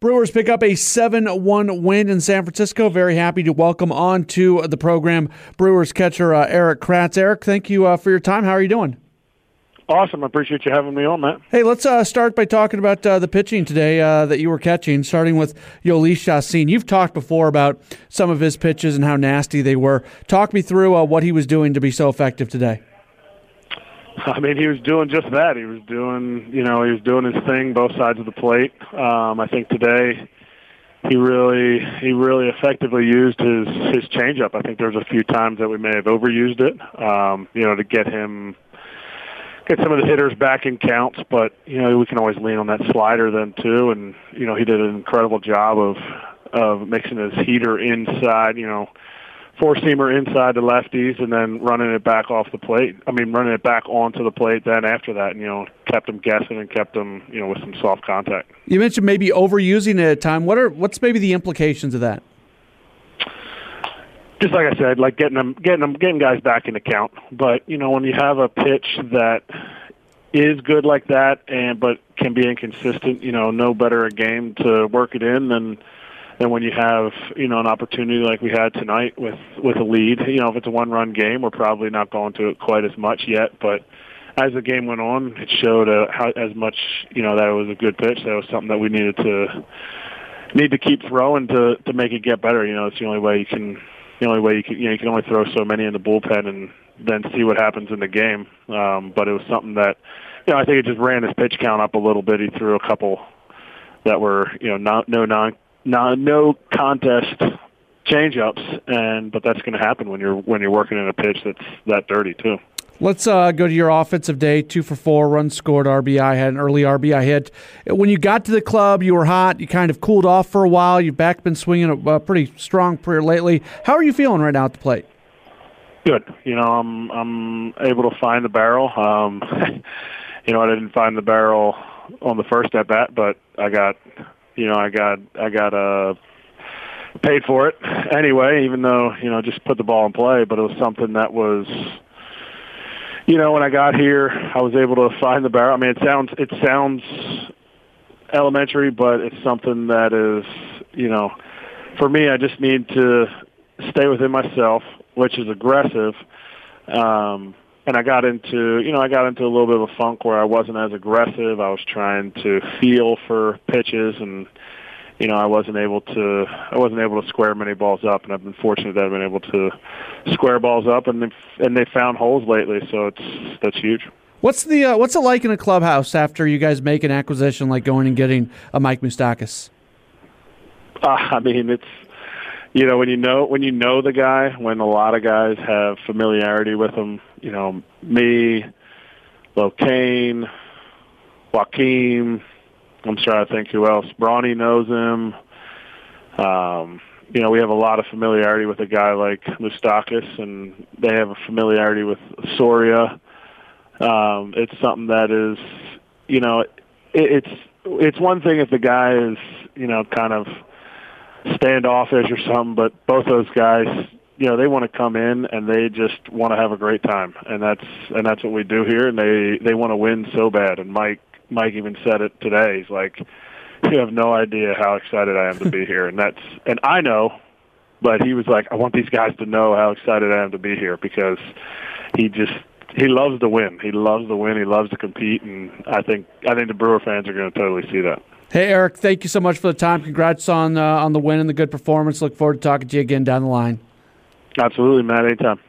Brewers pick up a 7 1 win in San Francisco. Very happy to welcome on to the program Brewers catcher uh, Erik Kratz. Erik, thank you uh, for your time. How are you doing? Awesome. I appreciate you having me on, Matt. Hey, let's uh, start by talking about uh, the pitching today uh, that you were catching, starting with Jhoulys Chacin. You've talked before about some of his pitches and how nasty they were. Talk me through uh, what he was doing to be so effective today. I mean, he was doing just that. He was doing, you know, he was doing his thing both sides of the plate. Um, I think today he really, he really effectively used his his changeup. I think there was a few times that we may have overused it, um, you know, to get him get some of the hitters back in counts. But you know, we can always lean on that slider then too. And you know, he did an incredible job of of mixing his heater inside. You know four seamer inside the lefties and then running it back off the plate. I mean, running it back onto the plate. Then after that, you know, kept them guessing and kept them, you know, with some soft contact. You mentioned maybe overusing it at a time. What are what's maybe the implications of that? Just like I said, like getting them, getting them, getting guys back in the count. But you know, when you have a pitch that is good like that, and but can be inconsistent, you know, no better a game to work it in than and when you have you know an opportunity like we had tonight with with a lead, you know if it's a one run game, we're probably not going to it quite as much yet. But as the game went on, it showed uh, how as much you know that it was a good pitch. That was something that we needed to need to keep throwing to to make it get better. You know, it's the only way you can. The only way you can you know you can only throw so many in the bullpen and then see what happens in the game. Um, but it was something that you know I think it just ran his pitch count up a little bit. He threw a couple that were you know not no non no, no contest changeups, and but that's going to happen when you're when you're working in a pitch that's that dirty too. Let's uh, go to your offensive day. Two for four, runs scored, RBI, had an early RBI hit. When you got to the club, you were hot. You kind of cooled off for a while. You've back been swinging a, pretty strong prayer lately. How are you feeling right now at the plate? Good. You know, I'm I'm able to find the barrel. Um, you know, I didn't find the barrel on the first at bat, but I got you know, I got I got uh paid for it anyway, even though you know just put the ball in play. But it was something that was, you know, when I got here, I was able to find the barrel. I mean, it sounds it sounds elementary, but it's something that is, you know, for me, I just need to stay within myself, which is aggressive. Um, and I got into, you know, I got into a little bit of a funk where I wasn't as aggressive. I was trying to feel for pitches, and you know, I wasn't able to, I wasn't able to square many balls up. And I've been fortunate that I've been able to square balls up, and they and they found holes lately. So it's that's huge. What's the uh, what's it like in a clubhouse after you guys make an acquisition like going and getting a Mike Moustakas? Uh, I mean, it's you know when you know when you know the guy when a lot of guys have familiarity with him you know me LoCain Joaquin I'm trying to think who else? Brawny knows him. Um you know we have a lot of familiarity with a guy like Moustakas and they have a familiarity with Soria. Um it's something that is you know it, it's it's one thing if the guy is you know kind of standoffish or something, but both those guys, you know, they want to come in and they just want to have a great time, and that's and that's what we do here. And they they want to win so bad. And Mike Mike even said it today. He's like, "You have no idea how excited I am to be here," and that's and I know, but he was like, "I want these guys to know how excited I am to be here because he just." He loves to win. He loves to win. He loves to compete, and I think I think the Brewer fans are going to totally see that. Hey, Erik, thank you so much for the time. Congrats on uh, on the win and the good performance. Look forward to talking to you again down the line. Absolutely, Matt. Anytime.